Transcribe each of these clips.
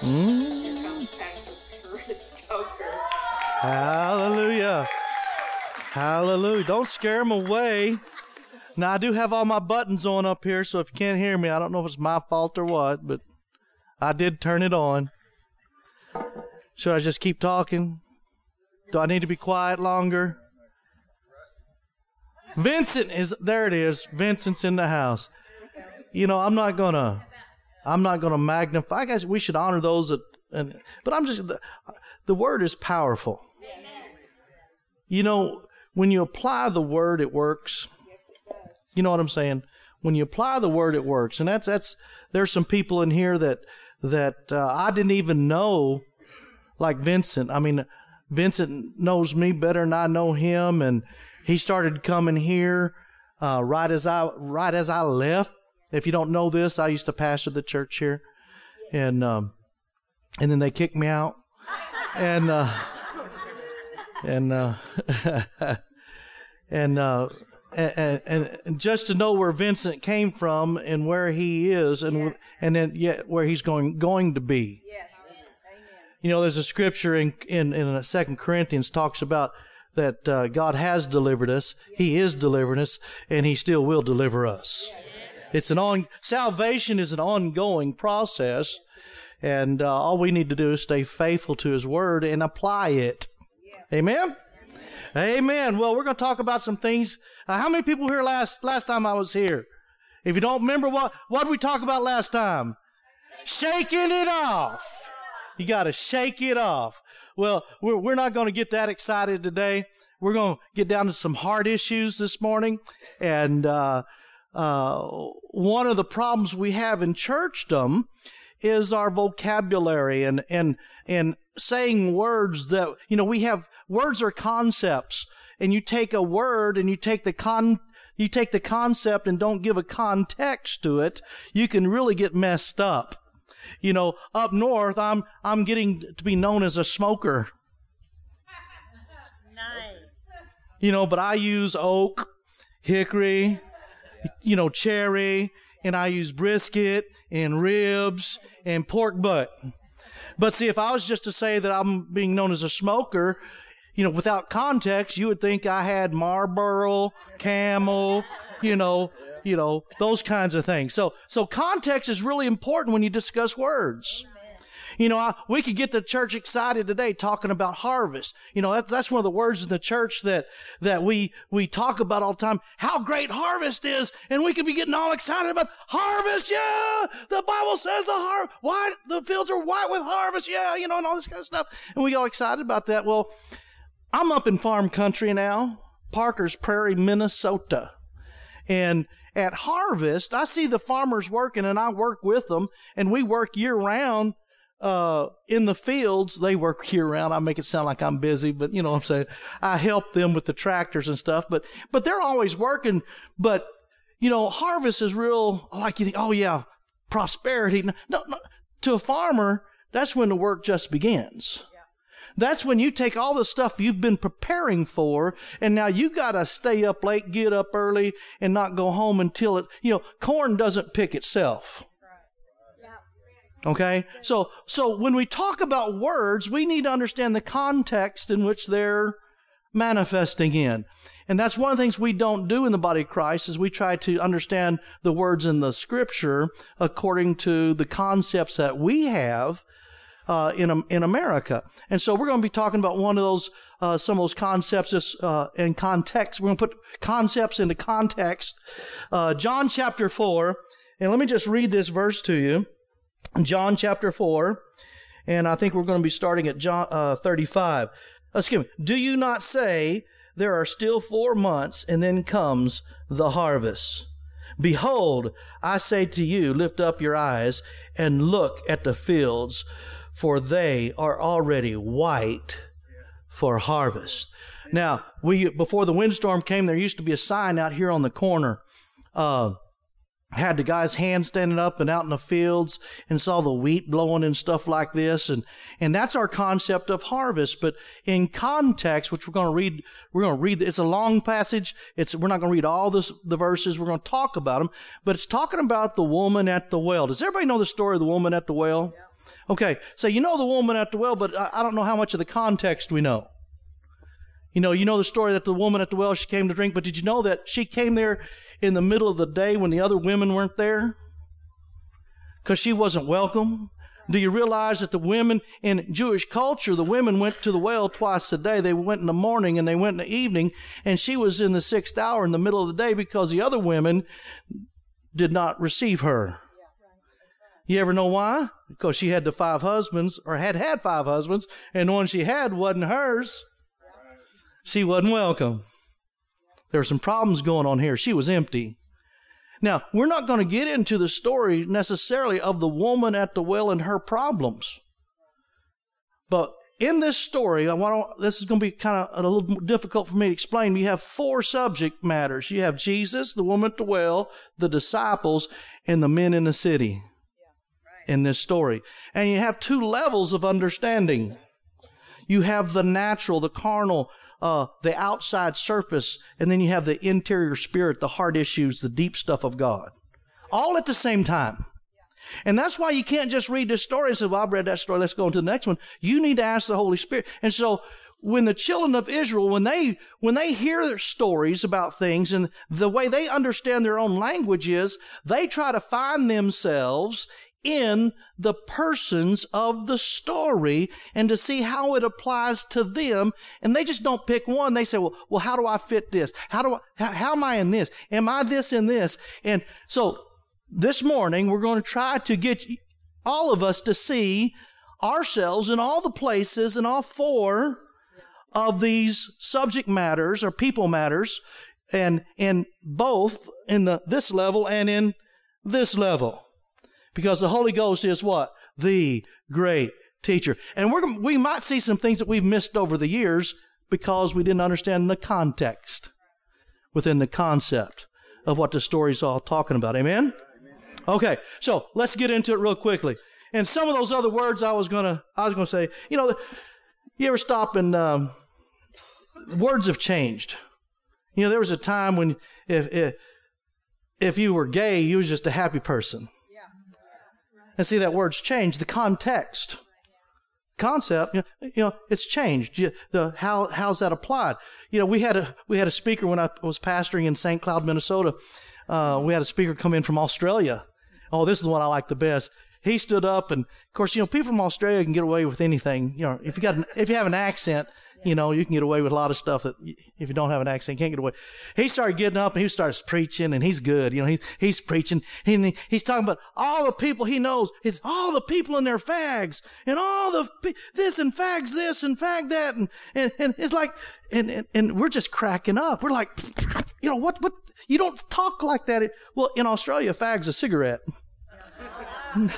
Mm. Hallelujah. Hallelujah. Don't scare them away. Now, I do have all my buttons on up here, so if you can't hear me, I don't know if it's my fault or what, but I did turn it on. Should I just keep talking? Do I need to be quiet longer? Vincent is there it is. Vincent's in the house. You know, I'm not gonna I'm not gonna magnify I guess we should honor those that and but I'm just the, the word is powerful. Amen. You know, when you apply the word, it works. Yes, it does. You know what I'm saying? When you apply the word, it works, and that's that's. There's some people in here that that uh, I didn't even know, like Vincent. I mean, Vincent knows me better than I know him, and he started coming here uh, right as I right as I left. If you don't know this, I used to pastor the church here, and um, and then they kicked me out, and. Uh, and uh, and, uh, and and just to know where Vincent came from and where he is, and Yes. and then yet where he's going going to be. Yes. Amen. You know, there's a scripture in in in Second Corinthians talks about that uh, God has delivered us, He is delivering us, and He still will deliver us. It's an on salvation is an ongoing process, and uh, all we need to do is stay faithful to His Word and apply it. Amen. Amen. Well, we're going to talk about some things. Uh, how many people were here last last time I was here? If you don't remember what what did we talk about last time? Shaking it off. You got to shake it off. Well, we're we're not going to get that excited today. We're going to get down to some hard issues this morning, and uh, uh, one of the problems we have in churchdom is our vocabulary and and and saying words that you know we have words are concepts. And you take a word and you take the con you take the concept and don't give a context to it you can really get messed up. You know up north i'm i'm getting to be known as a smoker. You know but i use oak hickory you know cherry and i use brisket and ribs and pork butt but see, if I was just to say that I'm being known as a smoker, you know, without context, you would think I had Marlboro, Camel, you know, you know, those kinds of things. So, so context is really important when you discuss words. You know, I, we could get the church excited today talking about harvest. You know, that's, that's one of the words in the church that, that we, we talk about all the time. How great harvest is. And we could be getting all excited about harvest. Yeah. The Bible says the har, white, the fields are white with harvest. Yeah. You know, and all this kind of stuff. And we get all excited about that. Well, I'm up in farm country now, Parker's Prairie, Minnesota. And at harvest, I see the farmers working and I work with them and we work year round uh, in the fields. They work year round. I make it sound like I'm busy, but you know what I'm saying? I help them with the tractors and stuff, but, but they're always working. But, you know, harvest is real, like you think, oh yeah, prosperity. No, no, to a farmer, that's when the work just begins. That's when you take all the stuff you've been preparing for, and now you gotta stay up late, get up early, and not go home until it, you know, corn doesn't pick itself. Okay? So, so when we talk about words, we need to understand the context in which they're manifesting in. And that's one of the things we don't do in the body of Christ is we try to understand the words in the scripture according to the concepts that we have uh, in in America. And so we're going to be talking about one of those uh, some of those concepts uh, in context. We're going to put concepts into context. Uh, John chapter four, and let me just read this verse to you. John chapter four, and I think we're going to be starting at John uh, thirty-five. Excuse me. Do you not say there are still four months, and then comes the harvest? Behold, I say to you, lift up your eyes and look at the fields, for they are already white for harvest. Now, we before the windstorm came, there used to be a sign out here on the corner. Uh, had the guy's hand standing up and out in the fields and saw the wheat blowing and stuff like this. And and that's our concept of harvest. But in context which we're going to read we're going to read it's a long passage. It's we're not going to read all this, the verses. We're going to talk about them but it's talking about the woman at the well. Does everybody know the story of the woman at the well? Okay. So you know the woman at the well but I, I don't know how much of the context we know. You know, you know the story that the woman at the well, she came to drink, but did you know that she came there in the middle of the day when the other women weren't there? Because she wasn't welcome. Do you realize that the women in Jewish culture, the women went to the well twice a day? They went in the morning and they went in the evening, and she was in the sixth hour in the middle of the day because the other women did not receive her. You ever know why? Because she had the five husbands, or had had five husbands, and the one she had wasn't hers. She wasn't welcome. There were some problems going on here. She was empty. Now, we're not going to get into the story necessarily of the woman at the well and her problems. But in this story, I want to, this is going to be kind of a little difficult for me to explain. You have four subject matters. You have Jesus, the woman at the well, the disciples, and the men in the city in this story. And you have two levels of understanding. You have the natural, the carnal, uh, the outside surface, and then you have the interior spirit, the heart issues, the deep stuff of God, all at the same time. And that's why you can't just read this story and say, Well, I've read that story, let's go on to the next one. You need to ask the Holy Spirit. And so when the children of Israel, when they when they hear their stories about things and the way they understand their own language is, they try to find themselves in the persons of the story and to see how it applies to them. And they just don't pick one. They say, well, well, how do I fit this? How do I, how, how am I in this? Am I this in this? And so this morning, we're going to try to get all of us to see ourselves in all the places in all four of these subject matters or people matters and in both in the this level and in this level because the Holy Ghost is what? The great teacher. And we're, we might see some things that we've missed over the years because we didn't understand the context within the concept of what the story's all talking about. Amen? Okay, so let's get into it real quickly. And some of those other words I was gonna, I was gonna say, you know, you ever stop and um, words have changed. You know, there was a time when if if if you were gay, you was just a happy person. And see that word's changed. The context, concept, you know, you know it's changed. You, the how how's that applied? You know, we had a we had a speaker when I was pastoring in St. Cloud, Minnesota. Uh, we had a speaker come in from Australia. Oh, this is the one I like the best. He stood up, and of course, you know, people from Australia can get away with anything. You know, if you got an, if you have an accent, you know, you can get away with a lot of stuff that if you don't have an accent, you can't get away. He started getting up and he starts preaching and he's good. You know, he, he's preaching. He, he's talking about all the people he knows. He's all the people in their fags and all the, this and fags this and fag that. And, and, and it's like, and, and, and we're just cracking up. We're like, you know, what, what, you don't talk like that. Well, in Australia, fag's a cigarette.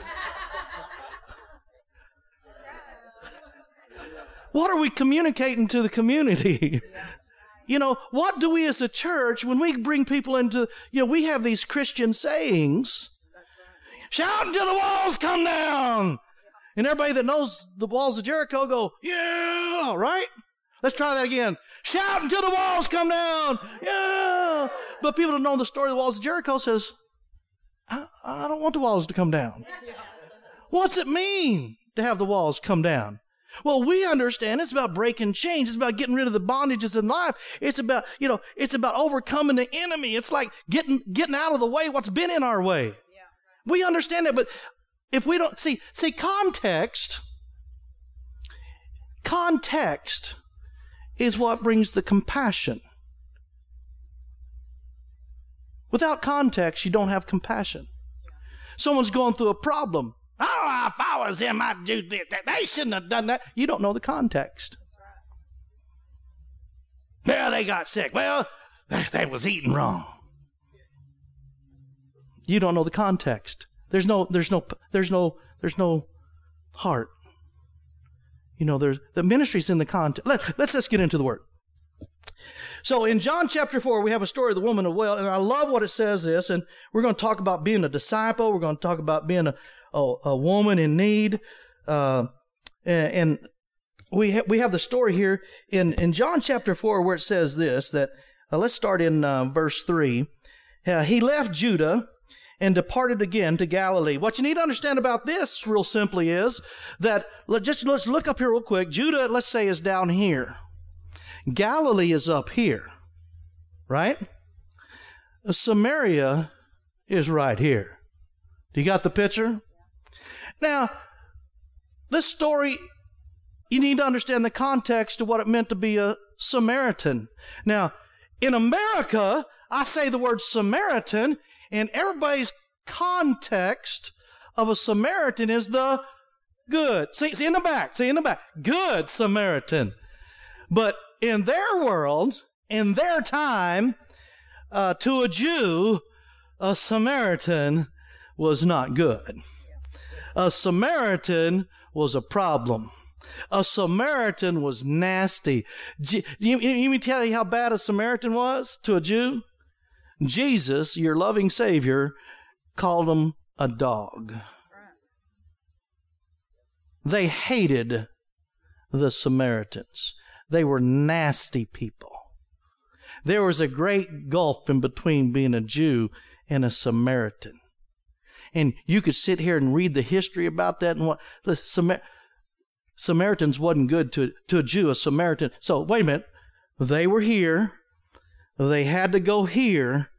What are we communicating to the community? you know, what do we as a church, when we bring people into, you know, we have these Christian sayings. Shout until the walls come down. And everybody that knows the walls of Jericho go, yeah, right? Let's try that again. Shout until the walls come down. Yeah. But people that know the story of the walls of Jericho says, I, I don't want the walls to come down. What's it mean to have the walls come down? Well, we understand it's about breaking chains. It's about getting rid of the bondages in life. It's about, you know, it's about overcoming the enemy. It's like getting, getting out of the way what's been in our way. We understand that, but if we don't see, see context, context is what brings the compassion. Without context, you don't have compassion. Someone's going through a problem. Oh, if I was him, I'd do this. They shouldn't have done that. You don't know the context. Well, they got sick. Well, they was eating wrong. You don't know the context. There's no, there's no, there's no, there's no heart. You know, there's the ministry's in the context. Let, let's just get into the word. So in John chapter 4, we have a story of the woman of well, and I love what it says this, and we're going to talk about being a disciple. We're going to talk about being a, a, a woman in need. Uh, and, and we, ha- we have the story here in, in John chapter 4 where it says this, that, uh, let's start in uh, verse 3. Uh, he left Judah and departed again to Galilee. What you need to understand about this, real simply, is that let just let's look up here real quick. Judah, let's say, is down here. Galilee is up here, right? Samaria is right here. Do you got the picture? Now, this story, you need to understand the context of what it meant to be a Samaritan. Now, in America, I say the word Samaritan, and everybody's context of a Samaritan is the good. See, see in the back, see in the back, good Samaritan. But in their world, in their time, uh, to a Jew, a Samaritan was not good. A Samaritan was a problem. A Samaritan was nasty. You, you, me tell you how bad a Samaritan was to a Jew? Jesus, your loving Savior, called him a dog. They hated the Samaritans. They were nasty people. There was a great gulf in between being a Jew and a Samaritan. And you could sit here and read the history about that and what the Samar- Samaritans wasn't good to, to a Jew, a Samaritan. So wait a minute. They were here. They had to go here,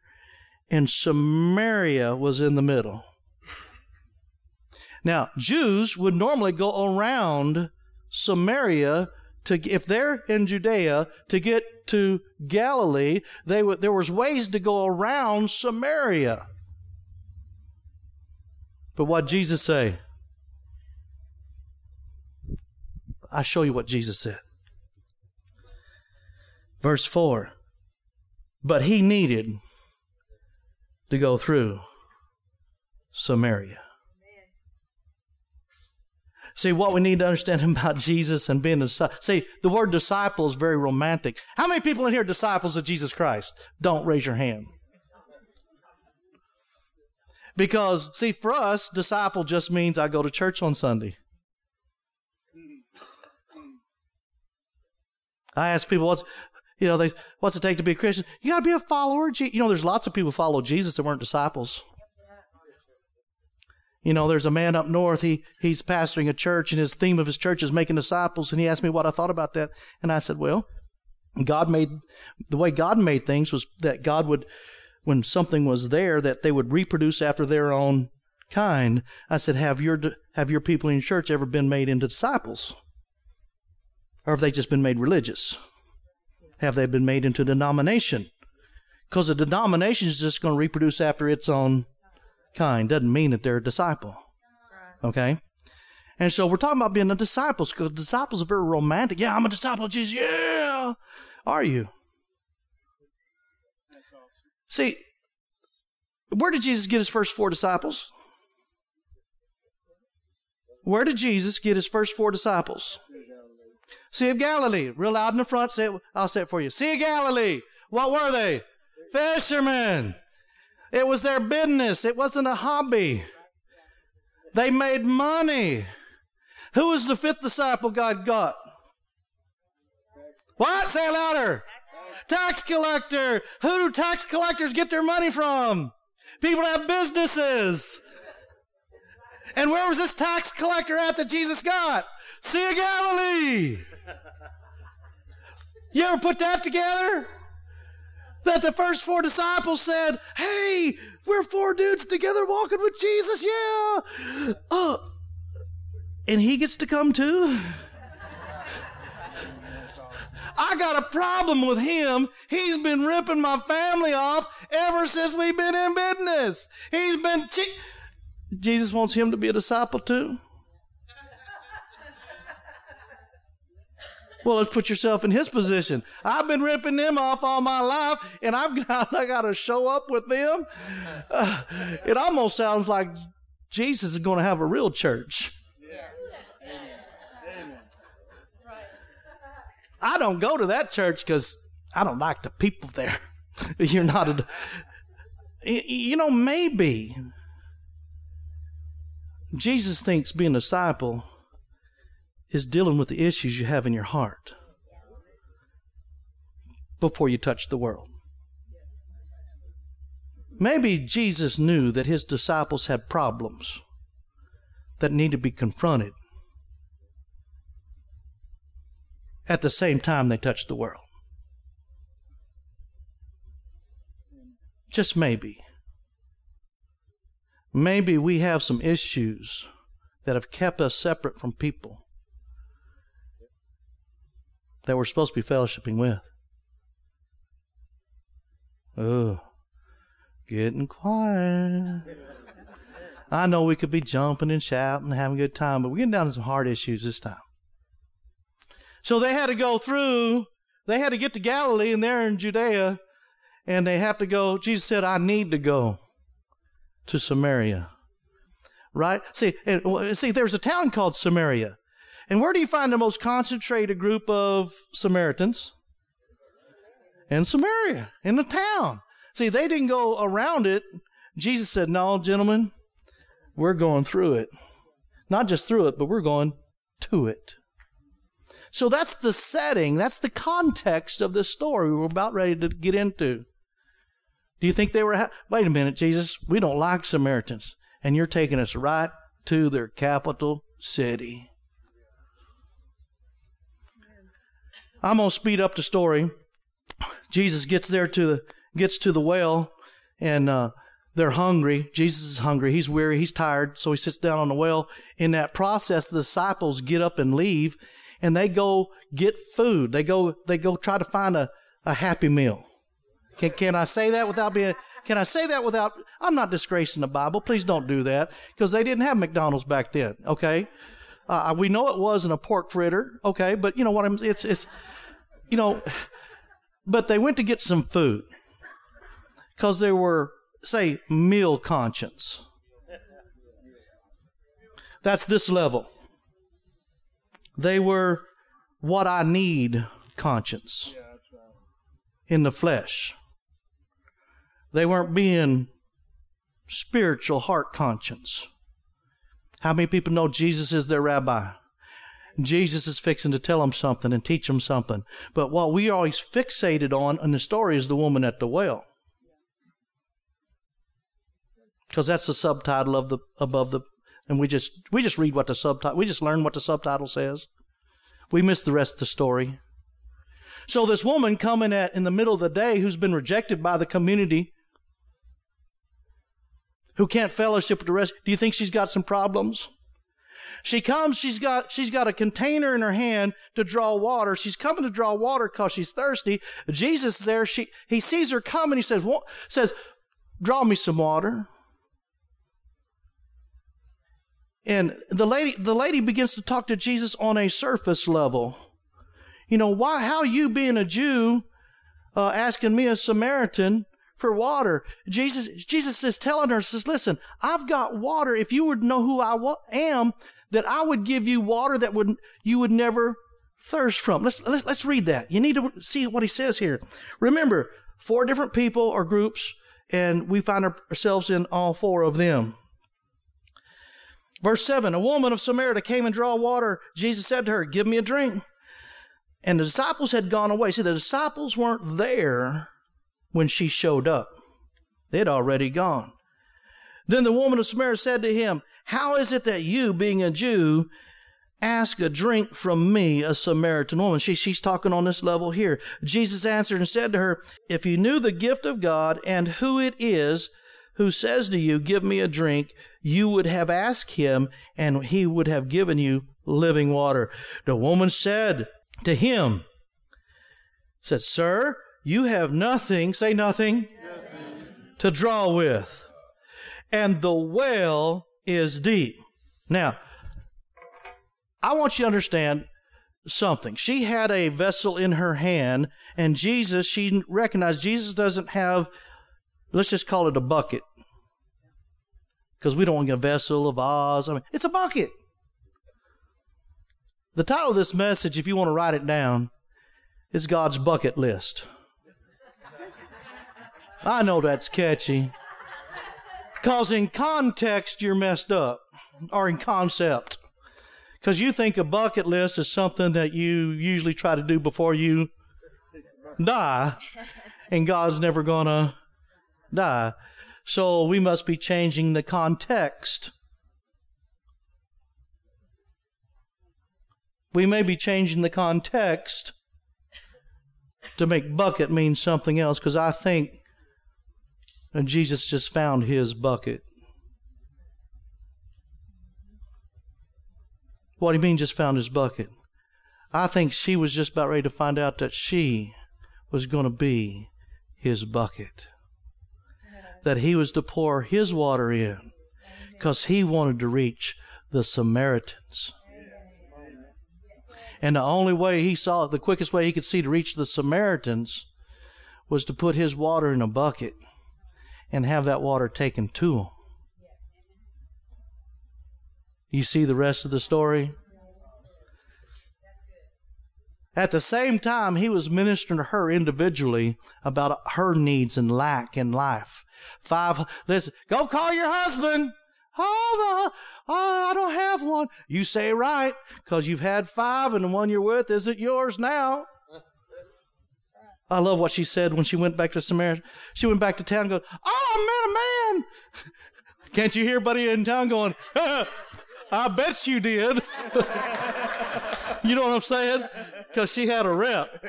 and Samaria was in the middle. Now, Jews would normally go around Samaria to if they're in Judea to get to Galilee, they would, there was ways to go around Samaria. But what Jesus say? I show you what Jesus said. Verse 4. But he needed to go through Samaria. See, what we need to understand about Jesus and being a disciple. See, the word disciple is very romantic. How many people in here are disciples of Jesus Christ? Don't raise your hand. Because, see, for us, disciple just means I go to church on Sunday. I ask people, what's, you know, they, what's it take to be a Christian? You got to be a follower. You know, there's lots of people follow Jesus that weren't disciples. You know, there's a man up north. He he's pastoring a church, and his theme of his church is making disciples. And he asked me what I thought about that, and I said, well, God made the way God made things was that God would, when something was there, that they would reproduce after their own kind. I said, have your have your people in your church ever been made into disciples, or have they just been made religious? Have they been made into denomination? Because a denomination is just going to reproduce after its own kind doesn't mean that they're a disciple. Okay? And so we're talking about being a disciple because disciples are very romantic. Yeah, I'm a disciple of Jesus. Yeah. Are you? See, where did Jesus get his first four disciples? Where did Jesus get his first four disciples? Sea of Galilee. Real loud in the front. Say it, I'll say it for you. Sea of Galilee. What were they? Fishermen. It was their business. It wasn't a hobby. They made money. Who was the fifth disciple God got? What? Say it louder. Tax collector. Who do tax collectors get their money from? People that have businesses. And where was this tax collector at that Jesus got? Sea of Galilee. You ever put that together? That the first four disciples said, Hey, we're four dudes together walking with Jesus, yeah. Uh, and he gets to come too. I got a problem with him. He's been ripping my family off ever since we've been in business. He's been. Che- Jesus wants him to be a disciple too. Well, let's put yourself in his position. I've been ripping them off all my life, and I've got, I got to show up with them. Uh, it almost sounds like Jesus is going to have a real church. I don't go to that church because I don't like the people there. You're not a. You know, maybe Jesus thinks being a disciple is dealing with the issues you have in your heart before you touch the world. Maybe Jesus knew that his disciples had problems that need to be confronted at the same time they touch the world. Just maybe. Maybe we have some issues that have kept us separate from people that we're supposed to be fellowshipping with. Oh, getting quiet. I know we could be jumping and shouting and having a good time, but we're getting down to some hard issues this time. So they had to go through, they had to get to Galilee and they're in Judea, and they have to go. Jesus said, I need to go to Samaria. Right? See, see, there's a town called Samaria. And where do you find the most concentrated group of Samaritans? In Samaria, in the town. See, they didn't go around it. Jesus said, No, gentlemen, we're going through it. Not just through it, but we're going to it. So that's the setting, that's the context of this story we're about ready to get into. Do you think they were, ha- wait a minute, Jesus, we don't like Samaritans, and you're taking us right to their capital city. I'm going to speed up the story. Jesus gets there to the, gets to the well, and uh, they're hungry. Jesus is hungry. He's weary. He's tired. So he sits down on the well. In that process, the disciples get up and leave, and they go get food. They go, they go try to find a, a happy meal. Can, can I say that without being, can I say that without, I'm not disgracing the Bible. Please don't do that because they didn't have McDonald's back then. Okay. Uh, we know it wasn't a pork fritter. Okay. But you know what I'm, it's, it's, you know, but they went to get some food because they were, say, meal conscience. That's this level. They were what I need conscience in the flesh. They weren't being spiritual heart conscience. How many people know Jesus is their rabbi? Jesus is fixing to tell them something and teach them something. But what we always fixated on in the story is the woman at the well. Because that's the subtitle of the above the and we just we just read what the subtitle we just learn what the subtitle says. We miss the rest of the story. So this woman coming at in the middle of the day who's been rejected by the community who can't fellowship with the rest, do you think she's got some problems? She comes, she's got, she's got a container in her hand to draw water. She's coming to draw water because she's thirsty. Jesus is there. She, he sees her coming. He says, says, draw me some water. And the lady, the lady begins to talk to Jesus on a surface level. You know, why, how you being a Jew, uh, asking me a Samaritan for water. Jesus, Jesus is telling her, says, listen, I've got water. If you would know who I am, that I would give you water that would you would never thirst from. Let's, let's, let's read that. You need to see what he says here. Remember, four different people or groups, and we find ourselves in all four of them. Verse 7 A woman of Samaria came and draw water. Jesus said to her, Give me a drink. And the disciples had gone away. See, the disciples weren't there when she showed up, they'd already gone. Then the woman of Samaria said to him, how is it that you, being a Jew, ask a drink from me, a Samaritan woman? She, she's talking on this level here. Jesus answered and said to her, If you knew the gift of God and who it is who says to you, Give me a drink, you would have asked him, and he would have given you living water. The woman said to him, said, Sir, you have nothing, say nothing, to draw with. And the well is deep. Now, I want you to understand something. She had a vessel in her hand, and Jesus, she recognized Jesus doesn't have, let's just call it a bucket. Because we don't want a vessel, a vase. I mean, it's a bucket. The title of this message, if you want to write it down, is God's Bucket List. I know that's catchy. Because in context, you're messed up, or in concept. Because you think a bucket list is something that you usually try to do before you die, and God's never going to die. So we must be changing the context. We may be changing the context to make bucket mean something else because I think and Jesus just found his bucket. What do you mean just found his bucket? I think she was just about ready to find out that she was going to be his bucket. That he was to pour his water in because he wanted to reach the Samaritans. And the only way he saw, it, the quickest way he could see to reach the Samaritans was to put his water in a bucket and have that water taken to him. You see the rest of the story? At the same time, he was ministering to her individually about her needs and lack in life. Five, listen, go call your husband. Oh, the, oh, I don't have one. You say right, because you've had five and the one you're with isn't yours now. I love what she said when she went back to Samaria. She went back to town going, Oh, I met a man. Can't you hear buddy in town going, I bet you did. you know what I'm saying? Because she had a rep.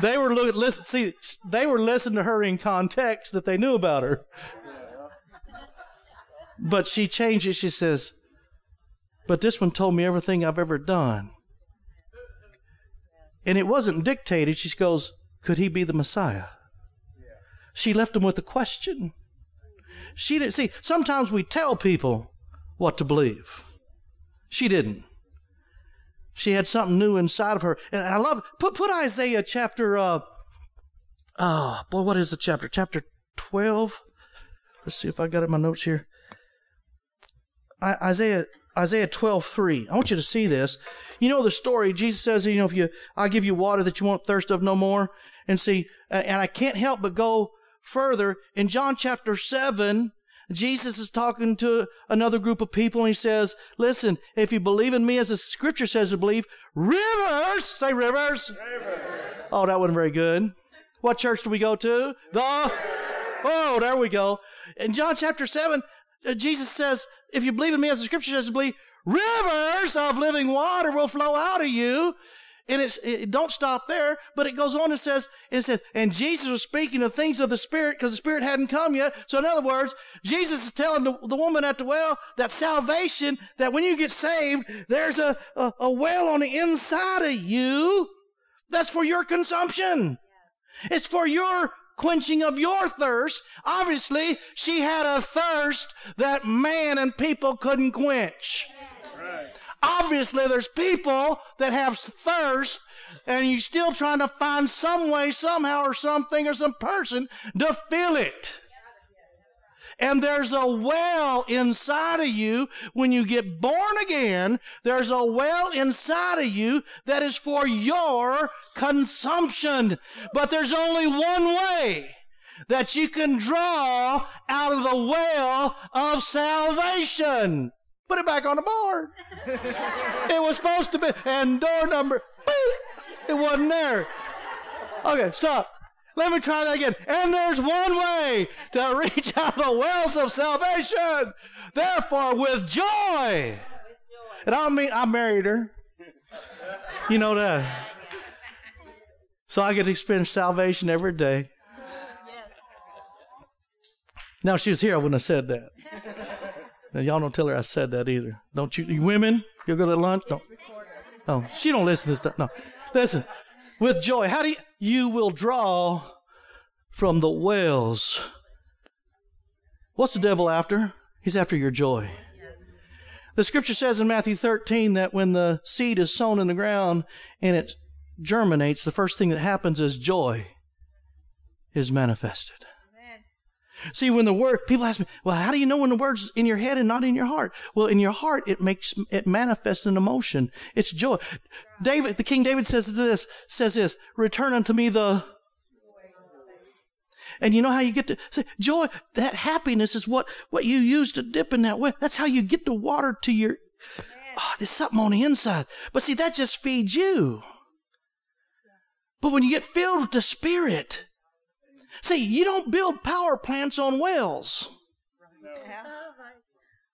They were looking, listen, see, they were listening to her in context that they knew about her. But she changes. She says, But this one told me everything I've ever done. And it wasn't dictated. She goes, Could he be the Messiah? She left him with a question. She didn't see. Sometimes we tell people what to believe. She didn't. She had something new inside of her, and I love. Put put Isaiah chapter. Uh, oh boy, what is the chapter? Chapter twelve. Let's see if I got it in my notes here. I, Isaiah Isaiah 12, 3. I want you to see this. You know the story. Jesus says, you know, if you, I'll give you water that you won't thirst of no more. And see, and I can't help but go further. In John chapter 7, Jesus is talking to another group of people and he says, listen, if you believe in me as the scripture says to believe, rivers, say rivers. rivers. Oh, that wasn't very good. What church do we go to? The, oh, there we go. In John chapter 7, uh, Jesus says, if you believe in me as the scripture says to believe, rivers of living water will flow out of you. And it's, it don't stop there, but it goes on and says, it says, and Jesus was speaking of things of the Spirit because the Spirit hadn't come yet. So in other words, Jesus is telling the, the woman at the well that salvation, that when you get saved, there's a, a, a well on the inside of you that's for your consumption. It's for your quenching of your thirst. Obviously, she had a thirst that man and people couldn't quench. Obviously, there's people that have thirst and you're still trying to find some way, somehow, or something, or some person to fill it. And there's a well inside of you when you get born again. There's a well inside of you that is for your consumption. But there's only one way that you can draw out of the well of salvation. Put it back on the board. it was supposed to be, and door number, boop, it wasn't there. Okay, stop. Let me try that again. And there's one way to reach out the wells of salvation. Therefore, with joy. And I mean, I married her. You know that. So I get to experience salvation every day. Now, she was here, I wouldn't have said that. Now, y'all don't tell her I said that either. Don't you, you women? You'll go to lunch? Don't. Oh, she don't listen to this stuff. No. Listen, with joy. How do you, you will draw from the wells. What's the devil after? He's after your joy. The scripture says in Matthew 13 that when the seed is sown in the ground and it germinates, the first thing that happens is joy is manifested. See, when the word, people ask me, well, how do you know when the word's in your head and not in your heart? Well, in your heart, it makes, it manifests an emotion. It's joy. David, the King David says this, says this, return unto me the, and you know how you get to say joy, that happiness is what, what you use to dip in that way. That's how you get the water to your, oh, there's something on the inside. But see, that just feeds you. But when you get filled with the Spirit, See, you don't build power plants on wells.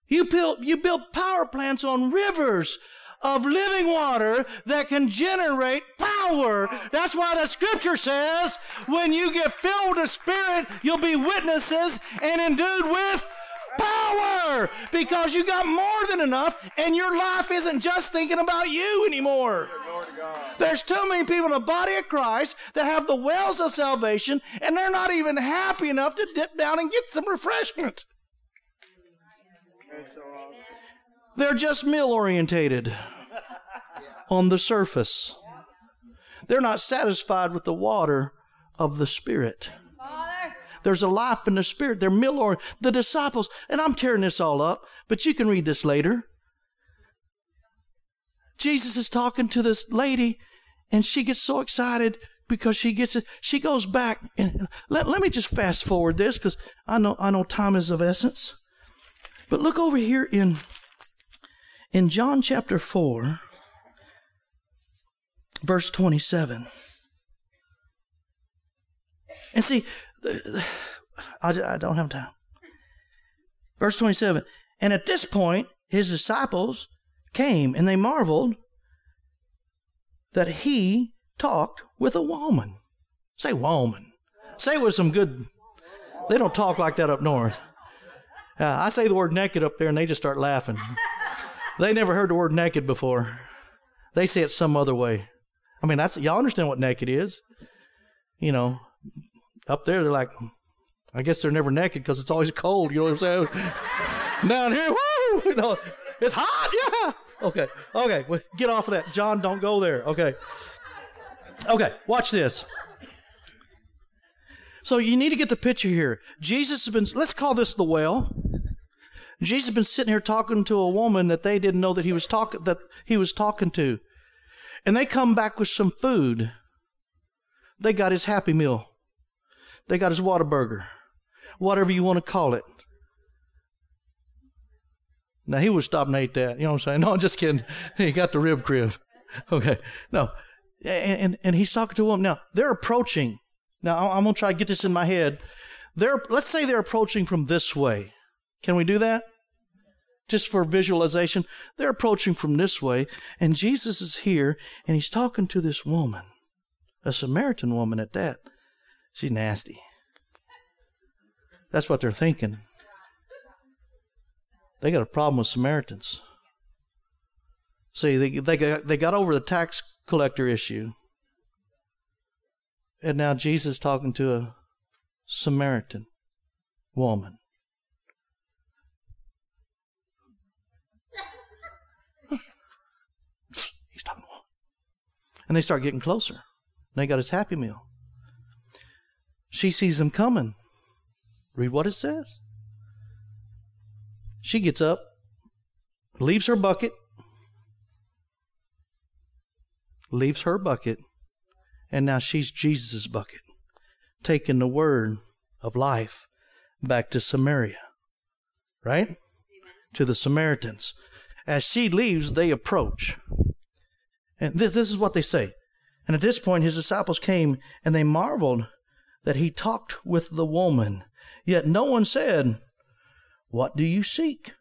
You build, you build power plants on rivers of living water that can generate power. That's why the scripture says when you get filled with Spirit, you'll be witnesses and endued with power because you got more than enough and your life isn't just thinking about you anymore. There's too many people in the body of Christ that have the wells of salvation and they're not even happy enough to dip down and get some refreshment. They're just meal orientated on the surface. They're not satisfied with the water of the Spirit. There's a life in the Spirit. They're meal the disciples, and I'm tearing this all up, but you can read this later. Jesus is talking to this lady, and she gets so excited because she gets it. She goes back and let, let me just fast forward this because I know I know time is of essence. But look over here in in John chapter four, verse twenty-seven. And see, I, don't have time. Verse 27 And at this point, his disciples came and they marveled that he talked with a woman. Say woman. Say it with some good. They don't talk like that up north. Uh, I say the word naked up there and they just start laughing. they never heard the word naked before. They say it some other way. I mean, that's y'all understand what naked is. You know, up there, they're like, I guess they're never naked because it's always cold. You know what I'm saying? Down here, woo! You know, it's hot. Yeah. Okay. Okay. Well, get off of that, John. Don't go there. Okay. Okay. Watch this. So you need to get the picture here. Jesus has been. Let's call this the well. Jesus has been sitting here talking to a woman that they didn't know that he was talking that he was talking to, and they come back with some food. They got his happy meal. They got his Whataburger, whatever you want to call it. Now he would stop and ate that. You know what I'm saying? No, I'm just kidding. He got the rib crib. Okay. No. And, and, and he's talking to them. Now they're approaching. Now I'm gonna try to get this in my head. They're let's say they're approaching from this way. Can we do that? Just for visualization. They're approaching from this way, and Jesus is here, and he's talking to this woman, a Samaritan woman at that. She's nasty. That's what they're thinking. They got a problem with Samaritans. See, they they got, they got over the tax collector issue, and now Jesus talking to a Samaritan woman. He's talking to a woman, and they start getting closer. And they got his happy meal. She sees them coming. Read what it says. She gets up, leaves her bucket, leaves her bucket, and now she's Jesus' bucket, taking the word of life back to Samaria. Right? To the Samaritans. As she leaves, they approach. And this, this is what they say. And at this point, his disciples came and they marveled that he talked with the woman. Yet no one said, What do you seek?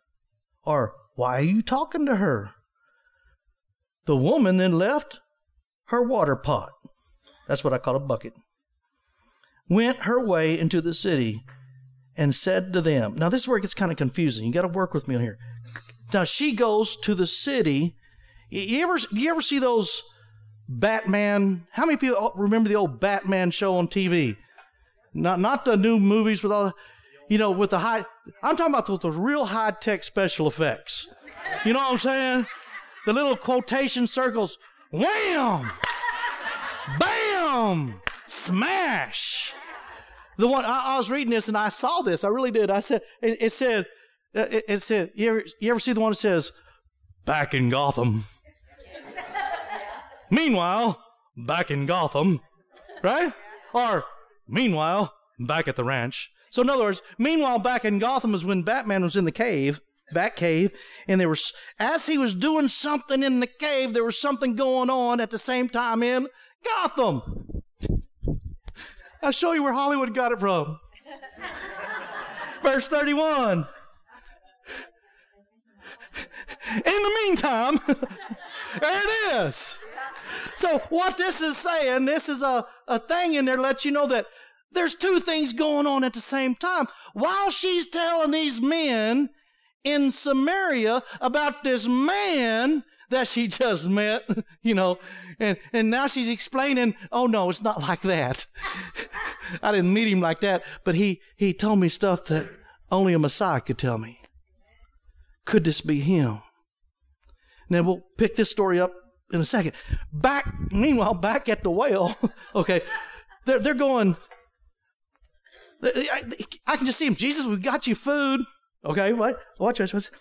Or why are you talking to her? The woman then left her water pot. That's what I call a bucket. Went her way into the city and said to them, Now, this is where it gets kind of confusing. You got to work with me on here. Now, she goes to the city. You ever, you ever see those Batman? How many people remember the old Batman show on TV? Not not the new movies with all, you know, with the high. I'm talking about with the real high tech special effects. You know what I'm saying? The little quotation circles. Wham! Bam! Smash! The one I, I, was reading this and I saw this. I really did. I said it, it said uh, it, it, said you ever you ever see the one that says back in Gotham. Meanwhile, back in Gotham, right? Or meanwhile, back at the ranch. So in other words, meanwhile, back in Gotham is when Batman was in the cave, back cave, and there was as he was doing something in the cave, there was something going on at the same time in Gotham. I'll show you where Hollywood got it from. Verse 31. In the meantime, there it is. So, what this is saying, this is a, a thing in there to let you know that there's two things going on at the same time. While she's telling these men in Samaria about this man that she just met, you know, and, and now she's explaining, oh no, it's not like that. I didn't meet him like that, but he, he told me stuff that only a Messiah could tell me. Could this be him? Now we'll pick this story up in a second. Back, meanwhile, back at the well, okay, they're, they're going, I, I, can just see him. Jesus, we got you food. Okay, what? Watch this.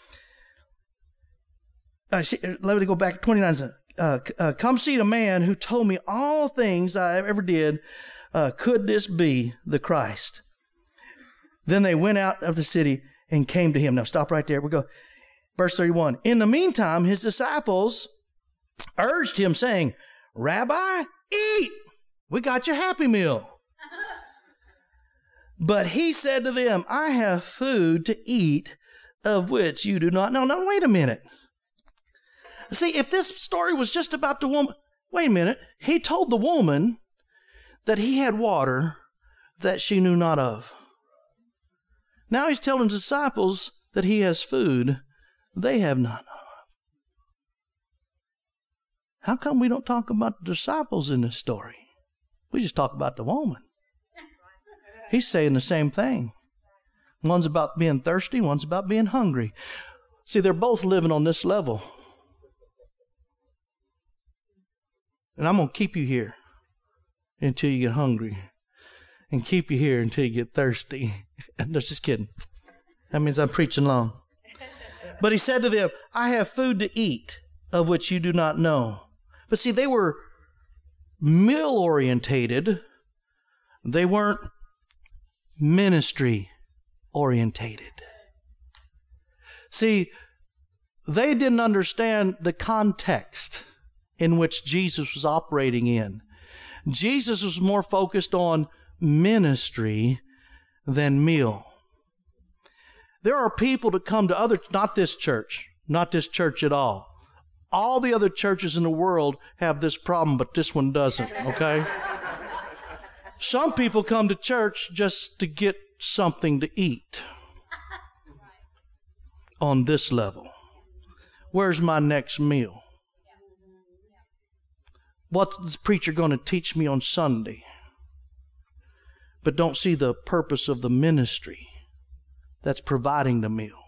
Uh, she, let me go back. 29 uh, uh, Come see the man who told me all things I ever did. Uh, could this be the Christ? Then they went out of the city and came to him. Now stop right there. We go. Verse 31. In the meantime, his disciples urged him, saying, Rabbi, eat. We got your happy meal. But he said to them, I have food to eat of which you do not know. Now, wait a minute. See, if this story was just about the woman, wait a minute. He told the woman that he had water that she knew not of. Now he's telling his disciples that he has food they have not How come we don't talk about the disciples in this story? We just talk about the woman. He's saying the same thing. One's about being thirsty, one's about being hungry. See, they're both living on this level. And I'm going to keep you here until you get hungry and keep you here until you get thirsty. no, just kidding. That means I'm preaching long. But he said to them, I have food to eat of which you do not know. But see, they were meal orientated. They weren't ministry orientated. See, they didn't understand the context in which Jesus was operating in. Jesus was more focused on ministry than meal. There are people that come to other, not this church, not this church at all. All the other churches in the world have this problem, but this one doesn't, okay? Some people come to church just to get something to eat on this level. Where's my next meal? What's this preacher going to teach me on Sunday? But don't see the purpose of the ministry that's providing the meal.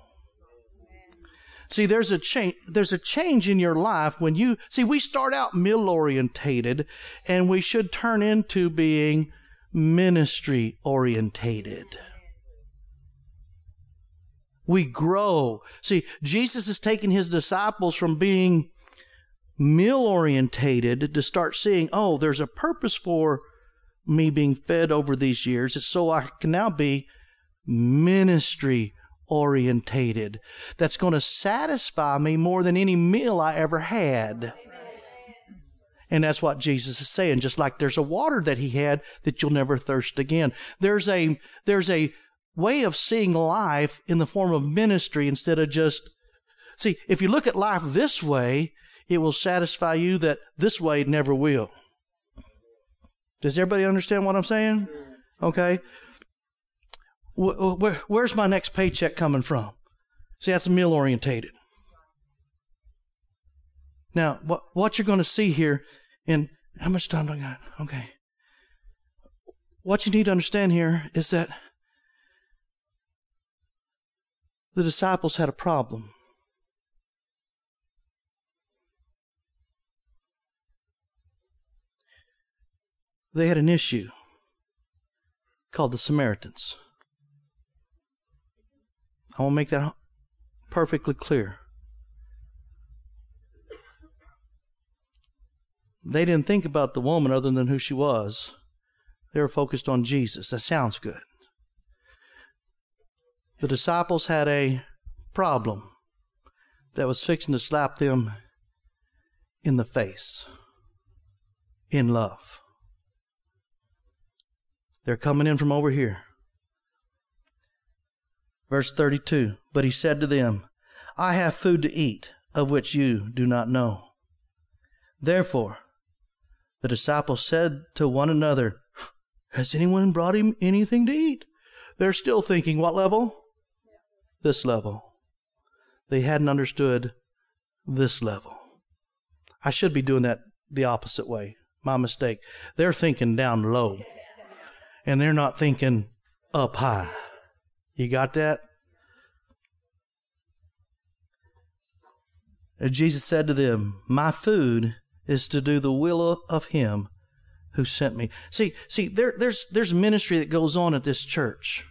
See, there's a change. There's a change in your life when you see. We start out meal orientated, and we should turn into being ministry orientated. We grow. See, Jesus is taking his disciples from being meal orientated to start seeing, oh, there's a purpose for me being fed over these years. It's so I can now be ministry orientated. That's going to satisfy me more than any meal I ever had. Amen. And that's what Jesus is saying. Just like there's a water that he had that you'll never thirst again. There's a, there's a way of seeing life in the form of ministry instead of just, see, if you look at life this way, it will satisfy you that this way never will. Does everybody understand what I'm saying? Okay. Where's my next paycheck coming from? See, that's meal orientated. Now, what, what you're going to see here, and how much time do I got? Okay. What you need to understand here is that the disciples had a problem. They had an issue called the Samaritans. I want to make that perfectly clear. They didn't think about the woman other than who she was. They were focused on Jesus. That sounds good. The disciples had a problem that was fixing to slap them in the face in love. They're coming in from over here. Verse 32 But he said to them, I have food to eat, of which you do not know. Therefore, the disciples said to one another, Has anyone brought him anything to eat? They're still thinking, what level? This level. They hadn't understood this level. I should be doing that the opposite way. My mistake. They're thinking down low, and they're not thinking up high. You got that? And Jesus said to them, My food is to do the will of him who sent me. See, see, there, there's there's ministry that goes on at this church.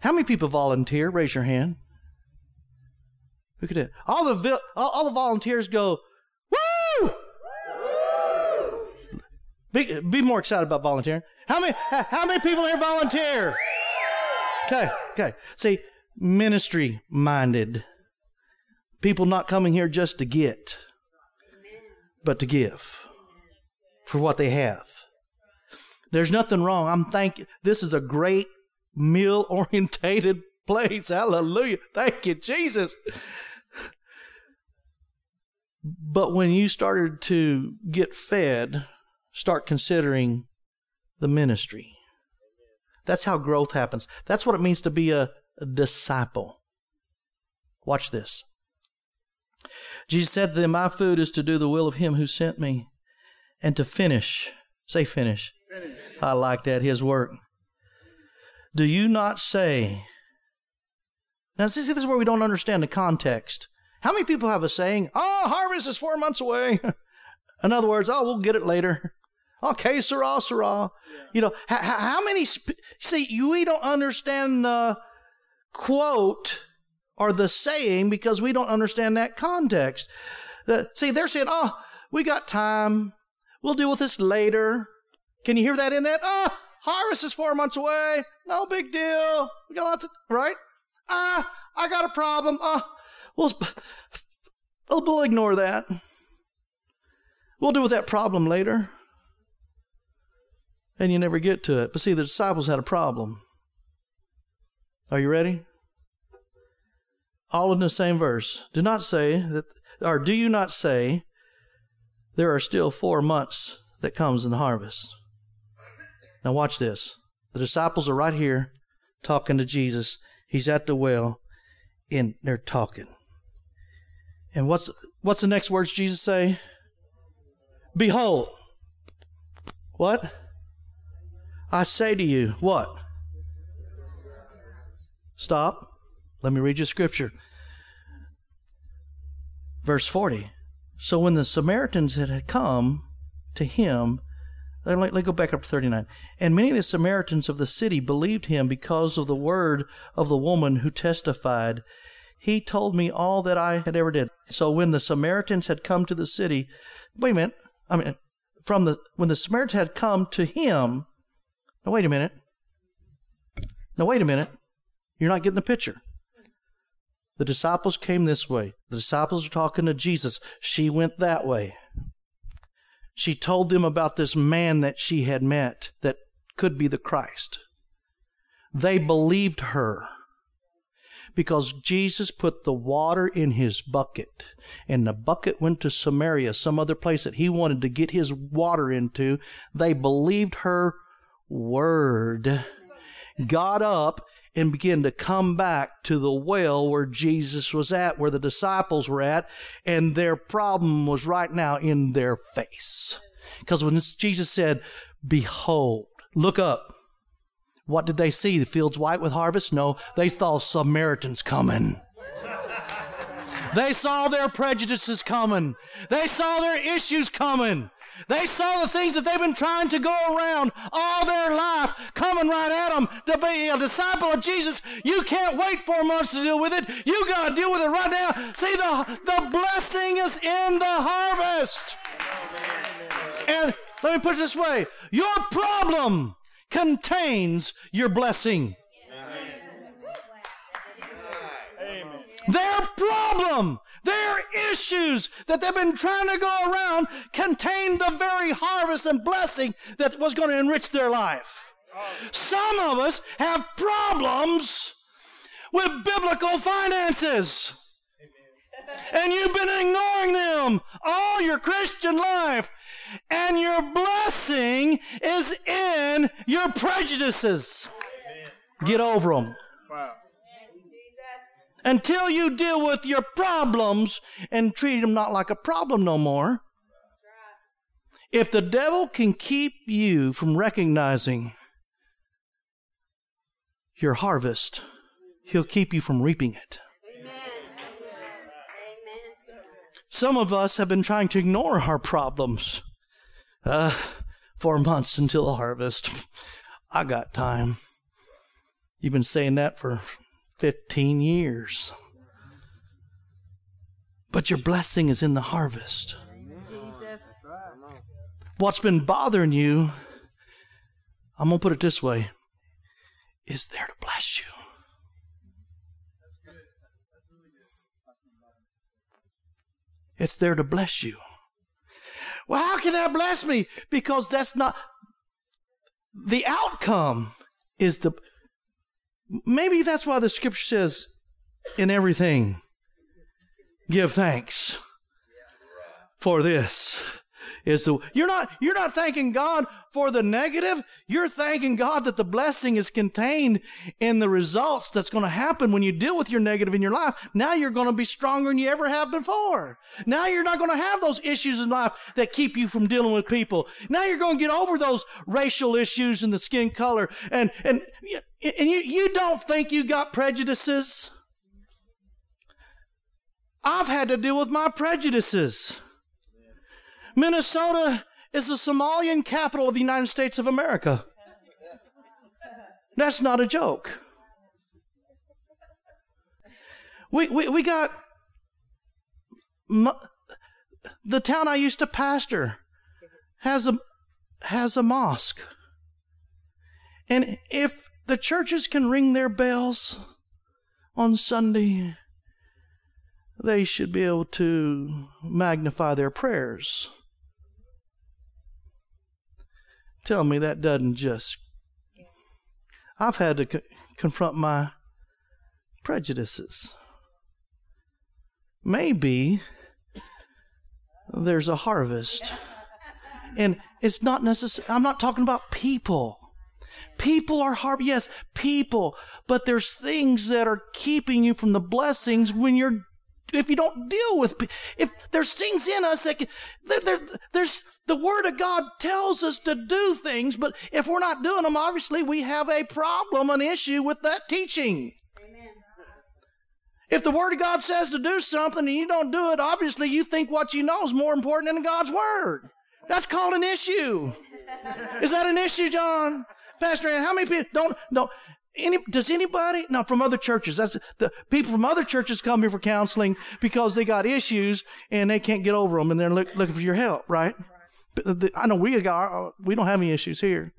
How many people volunteer? Raise your hand. Look at it. All the all, all the volunteers go, woo! Be, be more excited about volunteering. How many how many people here volunteer? Okay, okay. See, ministry minded. People not coming here just to get, but to give for what they have. There's nothing wrong. I'm thank this is a great meal orientated place. Hallelujah. Thank you, Jesus. But when you started to get fed, start considering the ministry. That's how growth happens. That's what it means to be a, a disciple. Watch this. Jesus said to them, My food is to do the will of him who sent me and to finish. Say finish. finish. I like that, his work. Do you not say? Now, see, see, this is where we don't understand the context. How many people have a saying, oh, harvest is four months away? In other words, oh, we'll get it later. Okay, sirrah, sirrah. Yeah. You know, how, how many, sp- see, we don't understand the quote or the saying because we don't understand that context. Uh, see, they're saying, oh, we got time. We'll deal with this later. Can you hear that in that? Oh, harvest is four months away. No big deal. We got lots of, right? Ah, I got a problem. Ah, We'll, we'll ignore that. We'll deal with that problem later. And you never get to it. But see, the disciples had a problem. Are you ready? All in the same verse. Do not say that, or do you not say, there are still four months that comes in the harvest? Now watch this. The disciples are right here talking to Jesus. He's at the well, and they're talking. And what's what's the next words Jesus say? Behold. What? I say to you, what? Stop. Let me read you scripture. Verse 40. So when the Samaritans had come to him, let, let go back up to 39. And many of the Samaritans of the city believed him because of the word of the woman who testified, he told me all that I had ever did. So when the Samaritans had come to the city, wait a minute. I mean, from the when the Samaritans had come to him. Now wait a minute. Now wait a minute. You're not getting the picture. The disciples came this way. The disciples were talking to Jesus. She went that way. She told them about this man that she had met that could be the Christ. They believed her because Jesus put the water in his bucket and the bucket went to Samaria, some other place that he wanted to get his water into. They believed her word, got up and begin to come back to the well where Jesus was at, where the disciples were at, and their problem was right now in their face. Because when Jesus said, Behold, look up, what did they see? The fields white with harvest? No, they saw Samaritans coming. They saw their prejudices coming. They saw their issues coming. They saw the things that they've been trying to go around all their life coming right at them to be a disciple of Jesus. You can't wait four months to deal with it. You got to deal with it right now. See, the, the blessing is in the harvest. And let me put it this way your problem contains your blessing. Their problem, their issues that they've been trying to go around contain the very harvest and blessing that was going to enrich their life. Some of us have problems with biblical finances. And you've been ignoring them all your Christian life. And your blessing is in your prejudices. Get over them. Until you deal with your problems and treat them not like a problem no more. If the devil can keep you from recognizing your harvest, he'll keep you from reaping it. Some of us have been trying to ignore our problems. Uh, four months until harvest. I got time. You've been saying that for 15 years. But your blessing is in the harvest. Jesus. What's been bothering you, I'm going to put it this way, is there to bless you. It's there to bless you. Well, how can that bless me? Because that's not the outcome is the maybe that's why the scripture says in everything give thanks for this is the you're not you're not thanking God for the negative. You're thanking God that the blessing is contained in the results that's going to happen when you deal with your negative in your life. Now you're going to be stronger than you ever have before. Now you're not going to have those issues in life that keep you from dealing with people. Now you're going to get over those racial issues and the skin color and and and you you don't think you got prejudices? I've had to deal with my prejudices Minnesota is the Somalian capital of the United States of America. That's not a joke. We, we, we got the town I used to pastor has a has a mosque. And if the churches can ring their bells on Sunday, they should be able to magnify their prayers. Tell me that doesn't just. I've had to co- confront my prejudices. Maybe there's a harvest. And it's not necessary. I'm not talking about people. People are hard. Yes, people. But there's things that are keeping you from the blessings when you're if you don't deal with if there's things in us that can, there, there, there's the word of god tells us to do things but if we're not doing them obviously we have a problem an issue with that teaching. Amen. if the word of god says to do something and you don't do it obviously you think what you know is more important than god's word. That's called an issue. Is that an issue john? Pastor Ann, how many people don't don't any, does anybody now from other churches? That's the people from other churches come here for counseling because they got issues and they can't get over them, and they're look, looking for your help, right? The, I know we got we don't have any issues here,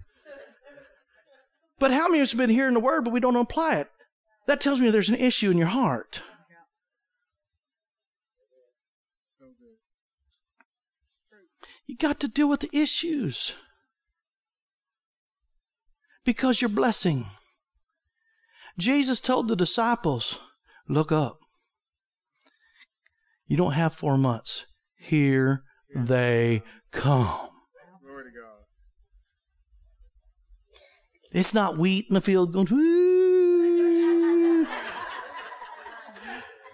but how many of us have been hearing the word but we don't apply it? That tells me there's an issue in your heart. You got to deal with the issues because you're blessing. Jesus told the disciples, Look up. You don't have four months. Here they come. Glory to God. It's not wheat in the field going, Woo.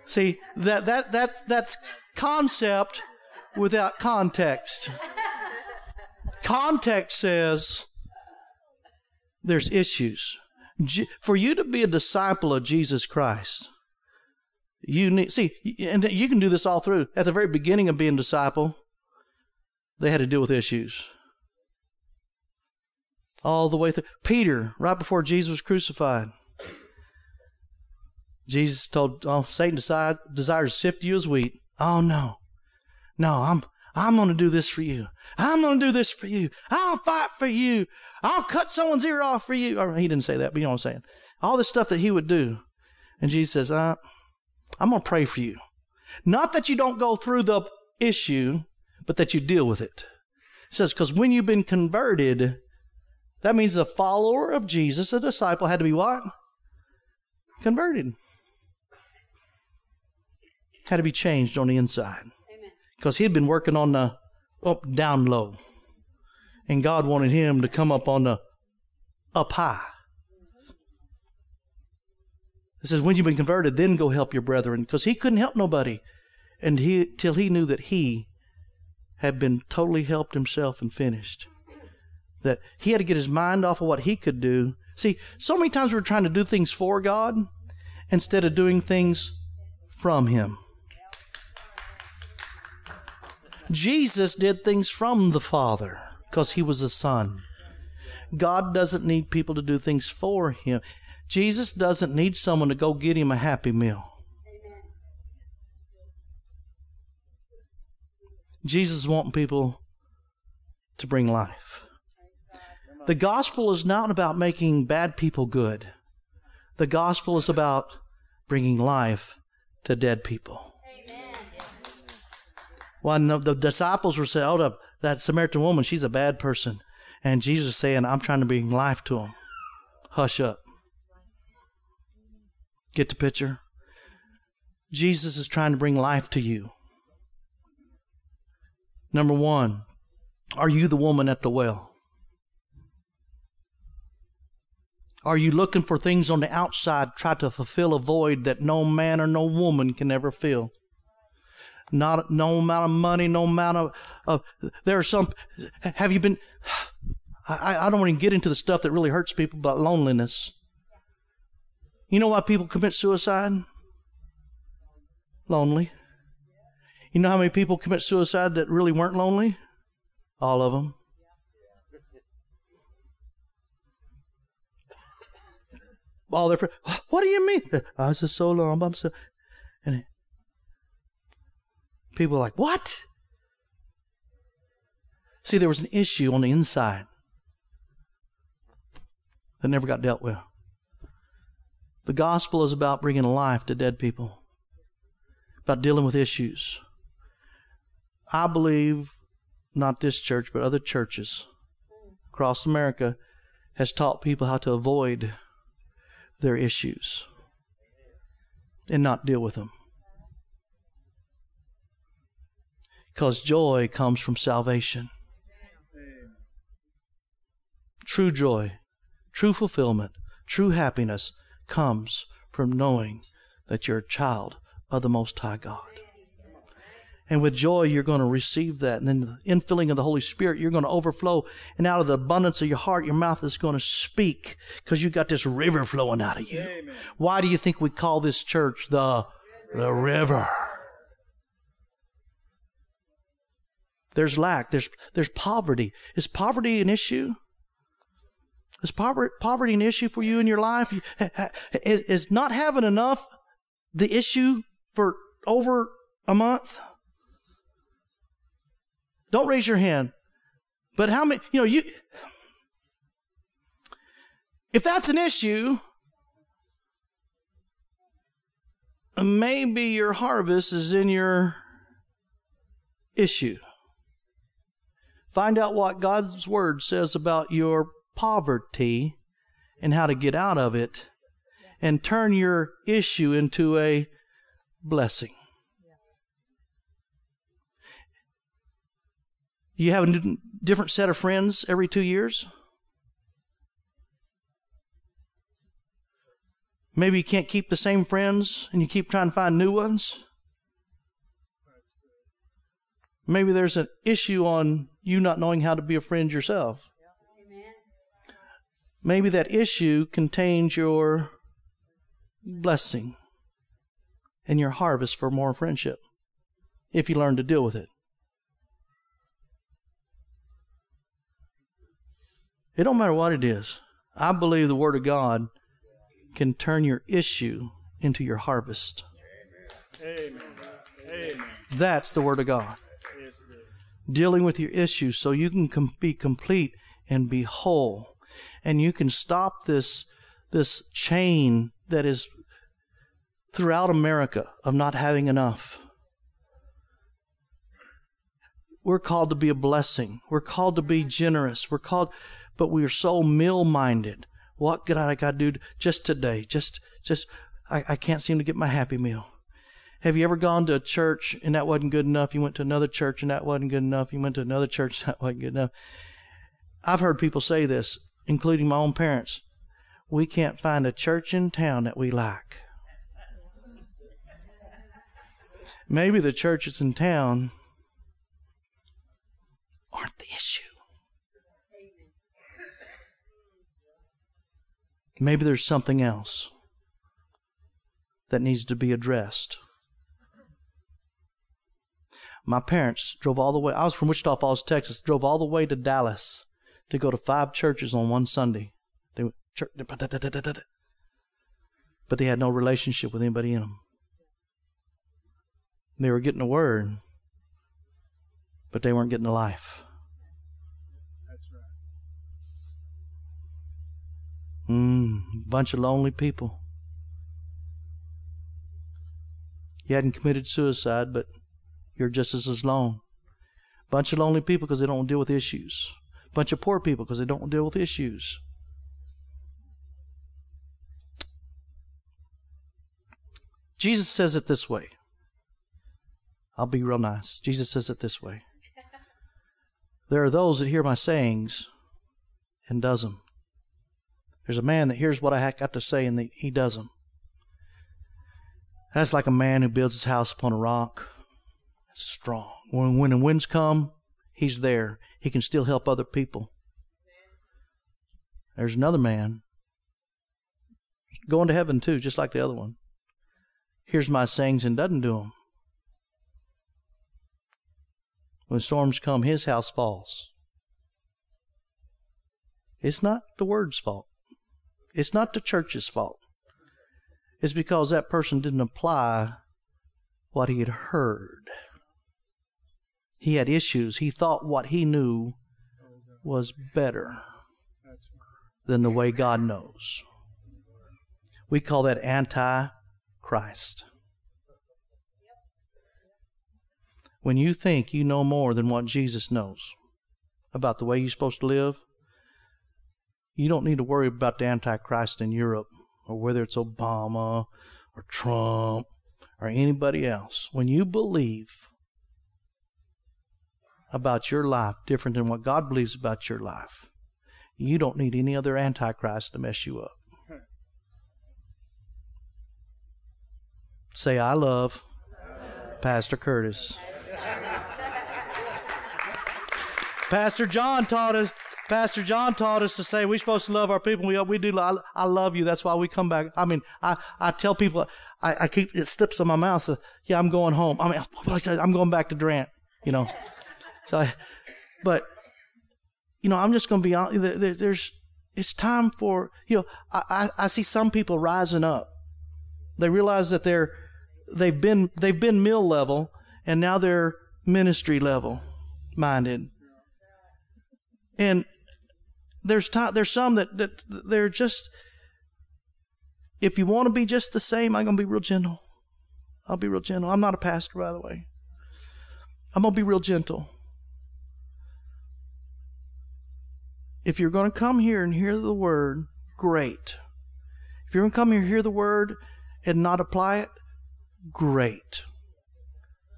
See, that, that, that, that's concept without context. Context says there's issues for you to be a disciple of Jesus Christ, you need, see, and you can do this all through. At the very beginning of being a disciple, they had to deal with issues. All the way through. Peter, right before Jesus was crucified, Jesus told, oh, Satan desires to sift you as wheat. Oh, no. No, I'm, I'm going to do this for you. I'm going to do this for you. I'll fight for you. I'll cut someone's ear off for you. Or he didn't say that, but you know what I'm saying. All this stuff that he would do. And Jesus says, uh, I'm going to pray for you. Not that you don't go through the issue, but that you deal with it. It says, because when you've been converted, that means a follower of Jesus, a disciple, had to be what? Converted. Had to be changed on the inside. Because he had been working on the up down low. And God wanted him to come up on the up high. It says, when you've been converted, then go help your brethren. Because he couldn't help nobody and he till he knew that he had been totally helped himself and finished. That he had to get his mind off of what he could do. See, so many times we're trying to do things for God instead of doing things from him. Jesus did things from the Father because he was a son. God doesn't need people to do things for him. Jesus doesn't need someone to go get him a happy meal. Jesus wanting people to bring life. The gospel is not about making bad people good. The gospel is about bringing life to dead people. When the, the disciples were saying, "Oh, that Samaritan woman, she's a bad person," and Jesus saying, "I'm trying to bring life to them." Hush up. Get the picture. Jesus is trying to bring life to you. Number one, are you the woman at the well? Are you looking for things on the outside, try to fulfill a void that no man or no woman can ever fill? Not no amount of money, no amount of, of there are some. Have you been? I, I don't to get into the stuff that really hurts people, but loneliness. You know why people commit suicide? Lonely. You know how many people commit suicide that really weren't lonely? All of them. All their friends. What do you mean? I was just so long. I'm so. And people are like, what? See, there was an issue on the inside that never got dealt with. The gospel is about bringing life to dead people, about dealing with issues. I believe not this church, but other churches across America has taught people how to avoid their issues and not deal with them. Because joy comes from salvation. True joy, true fulfillment, true happiness comes from knowing that you're a child of the Most High God. And with joy, you're going to receive that. And then the infilling of the Holy Spirit, you're going to overflow. And out of the abundance of your heart, your mouth is going to speak because you got this river flowing out of you. Amen. Why do you think we call this church the, the river? There's lack. There's, there's poverty. Is poverty an issue? Is poverty, an issue for you in your life? Is, is not having enough the issue for over a month? Don't raise your hand. But how many, you know, you, if that's an issue, maybe your harvest is in your issue. Find out what God's Word says about your poverty and how to get out of it, and turn your issue into a blessing. You have a different set of friends every two years? Maybe you can't keep the same friends and you keep trying to find new ones. Maybe there's an issue on you not knowing how to be a friend yourself. Maybe that issue contains your blessing and your harvest for more friendship if you learn to deal with it. It don't matter what it is. I believe the Word of God can turn your issue into your harvest. Amen. Amen. That's the Word of God. Yes, it is. Dealing with your issues so you can com- be complete and be whole. And you can stop this, this chain that is throughout America of not having enough. We're called to be a blessing. We're called to be generous. We're called, but we are so mill minded. What could I to do just today? Just, just, I, I can't seem to get my happy meal. Have you ever gone to a church and that wasn't good enough? You went to another church and that wasn't good enough. You went to another church and that wasn't good enough. I've heard people say this, including my own parents. We can't find a church in town that we like. Maybe the churches in town aren't the issue. Maybe there's something else that needs to be addressed. My parents drove all the way. I was from Wichita Falls, Texas. Drove all the way to Dallas to go to five churches on one Sunday. They went, church, but they had no relationship with anybody in them. They were getting a word, but they weren't getting a life. That's right. Mm, bunch of lonely people. He hadn't committed suicide, but you're just as alone. Bunch of lonely people because they don't deal with issues. Bunch of poor people because they don't deal with issues. Jesus says it this way. I'll be real nice. Jesus says it this way. There are those that hear my sayings and does them. There's a man that hears what I got to say and he does them. That's like a man who builds his house upon a rock. Strong. When, when the winds come, he's there. He can still help other people. There's another man going to heaven too, just like the other one. Here's my sayings and doesn't do them. When storms come, his house falls. It's not the word's fault. It's not the church's fault. It's because that person didn't apply what he had heard. He had issues. He thought what he knew was better than the way God knows. We call that anti Christ. When you think you know more than what Jesus knows about the way you're supposed to live, you don't need to worry about the Antichrist in Europe or whether it's Obama or Trump or anybody else. When you believe about your life different than what God believes about your life, you don't need any other Antichrist to mess you up. Say, I love Pastor Curtis. Pastor John taught us. Pastor John taught us to say we're supposed to love our people. We we do. I, I love you. That's why we come back. I mean, I, I tell people, I, I keep it slips on my mouth. So, yeah, I'm going home. I mean, I'm going back to Durant. You know, so, I, but you know, I'm just going to be honest. There, there, there's it's time for you know. I, I I see some people rising up. They realize that they're they've been they've been mill level and now they're ministry level minded. And there's time, there's some that, that they're just if you want to be just the same, I'm gonna be real gentle. I'll be real gentle. I'm not a pastor, by the way. I'm gonna be real gentle. If you're gonna come here and hear the word, great. If you're gonna come here and hear the word and not apply it, great.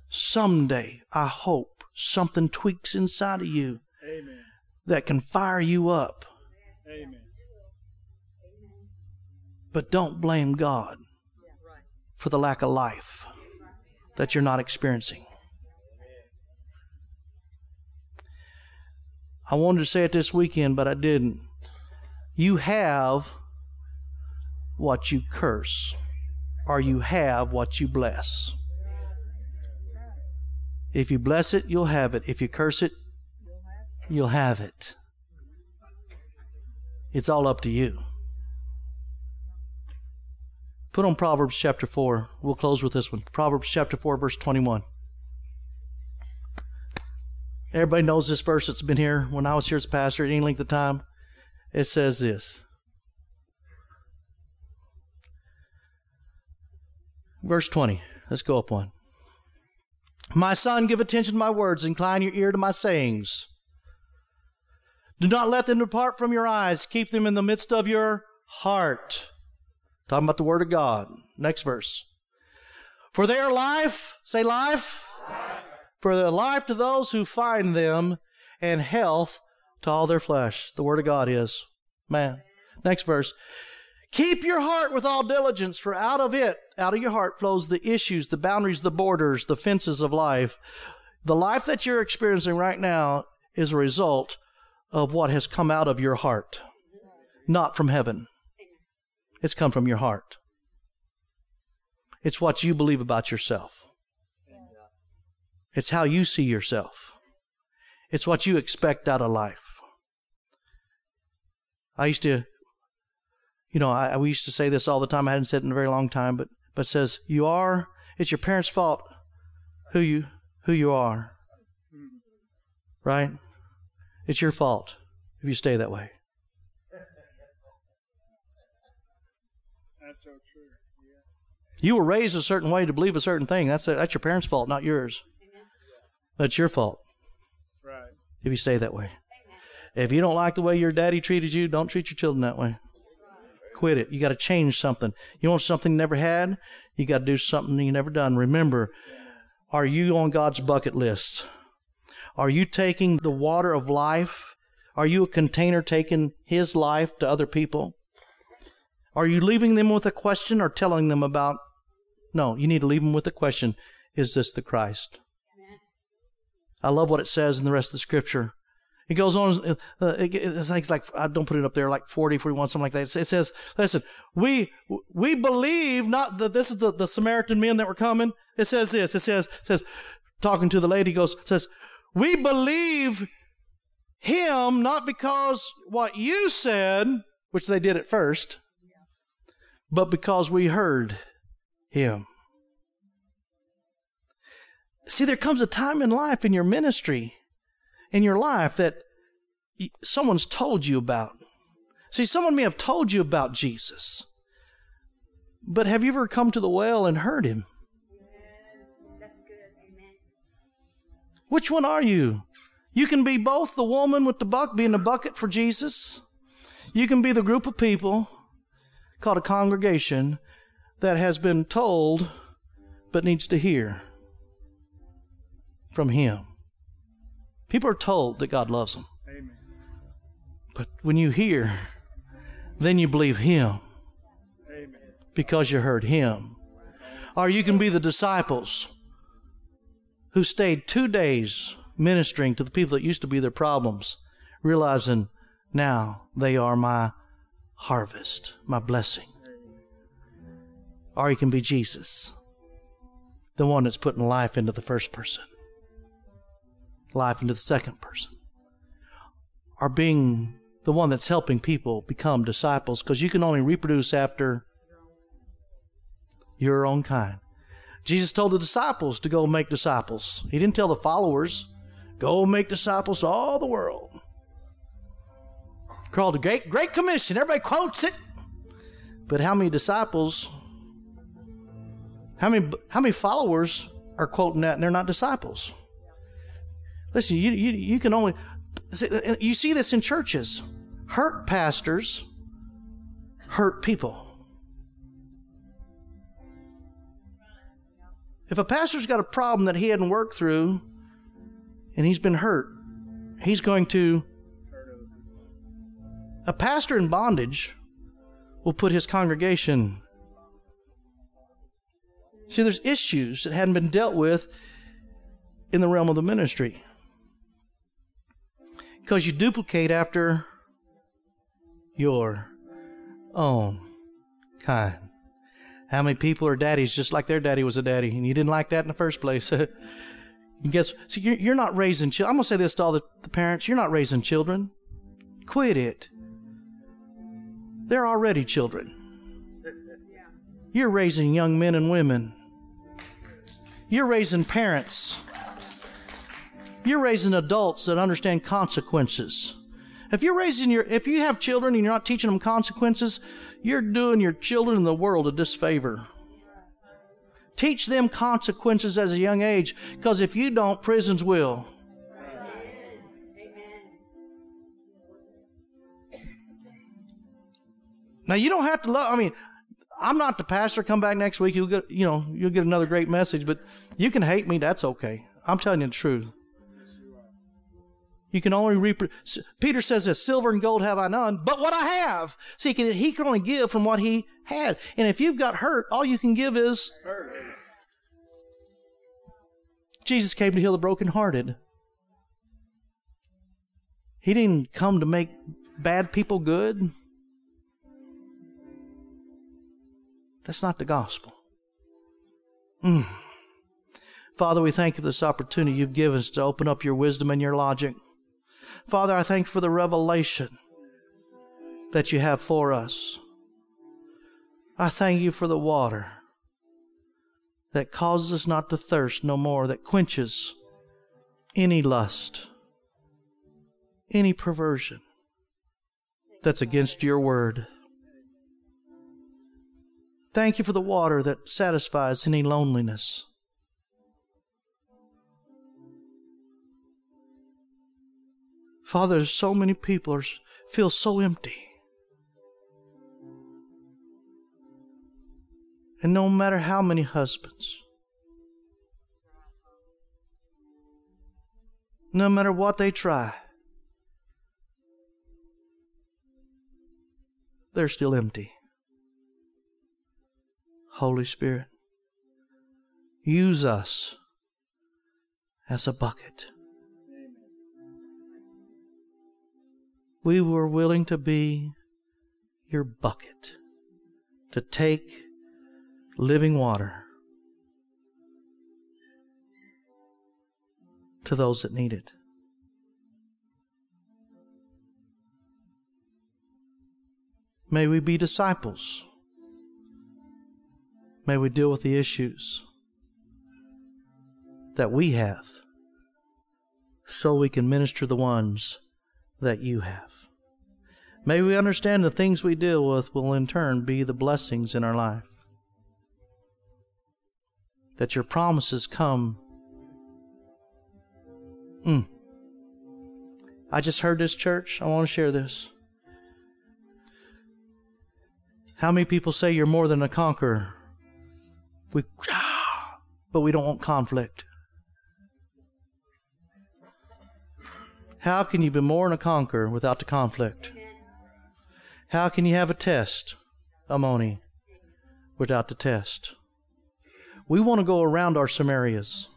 Someday, I hope, something tweaks inside of you Amen. that can fire you up. Amen. But don't blame God for the lack of life that you're not experiencing. I wanted to say it this weekend, but I didn't. You have what you curse, or you have what you bless. If you bless it, you'll have it. If you curse it, you'll have it. It's all up to you. Put on Proverbs chapter 4. We'll close with this one. Proverbs chapter 4, verse 21. Everybody knows this verse. It's been here when I was here as pastor at any length of time. It says this. Verse 20. Let's go up one. My son, give attention to my words, incline your ear to my sayings. Do not let them depart from your eyes, keep them in the midst of your heart. Talking about the Word of God. Next verse. For they are life, say life. life. For their life to those who find them, and health to all their flesh. The Word of God is. Man. Next verse. Keep your heart with all diligence, for out of it, out of your heart, flows the issues, the boundaries, the borders, the fences of life. The life that you're experiencing right now is a result of what has come out of your heart, not from heaven. It's come from your heart. It's what you believe about yourself. It's how you see yourself. It's what you expect out of life. I used to, you know, I, we used to say this all the time. I hadn't said it in a very long time, but but says you are. It's your parents' fault who you who you are. Right? It's your fault if you stay that way. That's so true. Yeah. You were raised a certain way to believe a certain thing. That's a, that's your parents' fault, not yours. That's your fault Right. if you stay that way. If you don't like the way your daddy treated you, don't treat your children that way. Quit it. You got to change something. You want something you never had? You got to do something you never done. Remember, are you on God's bucket list? Are you taking the water of life? Are you a container taking His life to other people? Are you leaving them with a question or telling them about? No, you need to leave them with a question Is this the Christ? I love what it says in the rest of the scripture. It goes on, uh, it, it's, like, I don't put it up there, like 40, 41, something like that. It says, listen, we, we believe not that this is the, the Samaritan men that were coming. It says this, it says, it says, talking to the lady goes, says, we believe him not because what you said, which they did at first, but because we heard him. See, there comes a time in life, in your ministry, in your life, that someone's told you about. See, someone may have told you about Jesus, but have you ever come to the well and heard him? That's good. Amen. Which one are you? You can be both the woman with the buck being the bucket for Jesus. You can be the group of people called a congregation that has been told but needs to hear from Him. People are told that God loves them. Amen. But when you hear, then you believe Him Amen. because you heard Him. Or you can be the disciples who stayed two days ministering to the people that used to be their problems, realizing now they are my harvest, my blessing. Or you can be Jesus, the one that's putting life into the first person, life into the second person. Or being the one that's helping people become disciples, because you can only reproduce after your own kind. Jesus told the disciples to go make disciples. He didn't tell the followers, go make disciples to all the world. Called the Great, Great Commission. Everybody quotes it. But how many disciples, how many, how many followers are quoting that and they're not disciples? Listen, you, you, you can only, you see this in churches. Hurt pastors hurt people. If a pastor's got a problem that he hadn't worked through and he's been hurt, he's going to. A pastor in bondage will put his congregation. See, there's issues that hadn't been dealt with in the realm of the ministry. Because you duplicate after your own kind. How many people are daddies just like their daddy was a daddy, and you didn't like that in the first place? and guess, see, you're, you're not raising children. I'm to say this to all the, the parents you're not raising children. Quit it. They're already children. You're raising young men and women. You're raising parents. You're raising adults that understand consequences. If you're raising your, if you have children and you're not teaching them consequences, you're doing your children in the world a disfavor. Teach them consequences as a young age, because if you don't, prisons will. Now you don't have to love. I mean, I'm not the pastor. Come back next week. You'll get, you know, you'll get another great message. But you can hate me. That's okay. I'm telling you the truth. You can only reap. Peter says this: "Silver and gold have I none, but what I have." See, he can, he can only give from what he had. And if you've got hurt, all you can give is. Jesus came to heal the brokenhearted. He didn't come to make bad people good. That's not the gospel. Mm. Father, we thank you for this opportunity you've given us to open up your wisdom and your logic. Father, I thank you for the revelation that you have for us. I thank you for the water that causes us not to thirst no more, that quenches any lust, any perversion that's against your word. Thank you for the water that satisfies any loneliness. Father, so many people are, feel so empty. And no matter how many husbands, no matter what they try, they're still empty. Holy Spirit, use us as a bucket. We were willing to be your bucket, to take living water to those that need it. May we be disciples May we deal with the issues that we have so we can minister the ones that you have. May we understand the things we deal with will in turn be the blessings in our life. That your promises come. Mm. I just heard this, church. I want to share this. How many people say you're more than a conqueror? We, but we don't want conflict. How can you be more than a conqueror without the conflict? How can you have a test, Amoni, without the test? We want to go around our Samarias.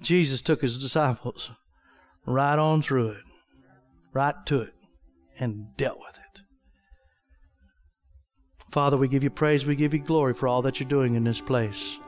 Jesus took his disciples right on through it, right to it, and dealt with it. Father, we give you praise, we give you glory for all that you're doing in this place.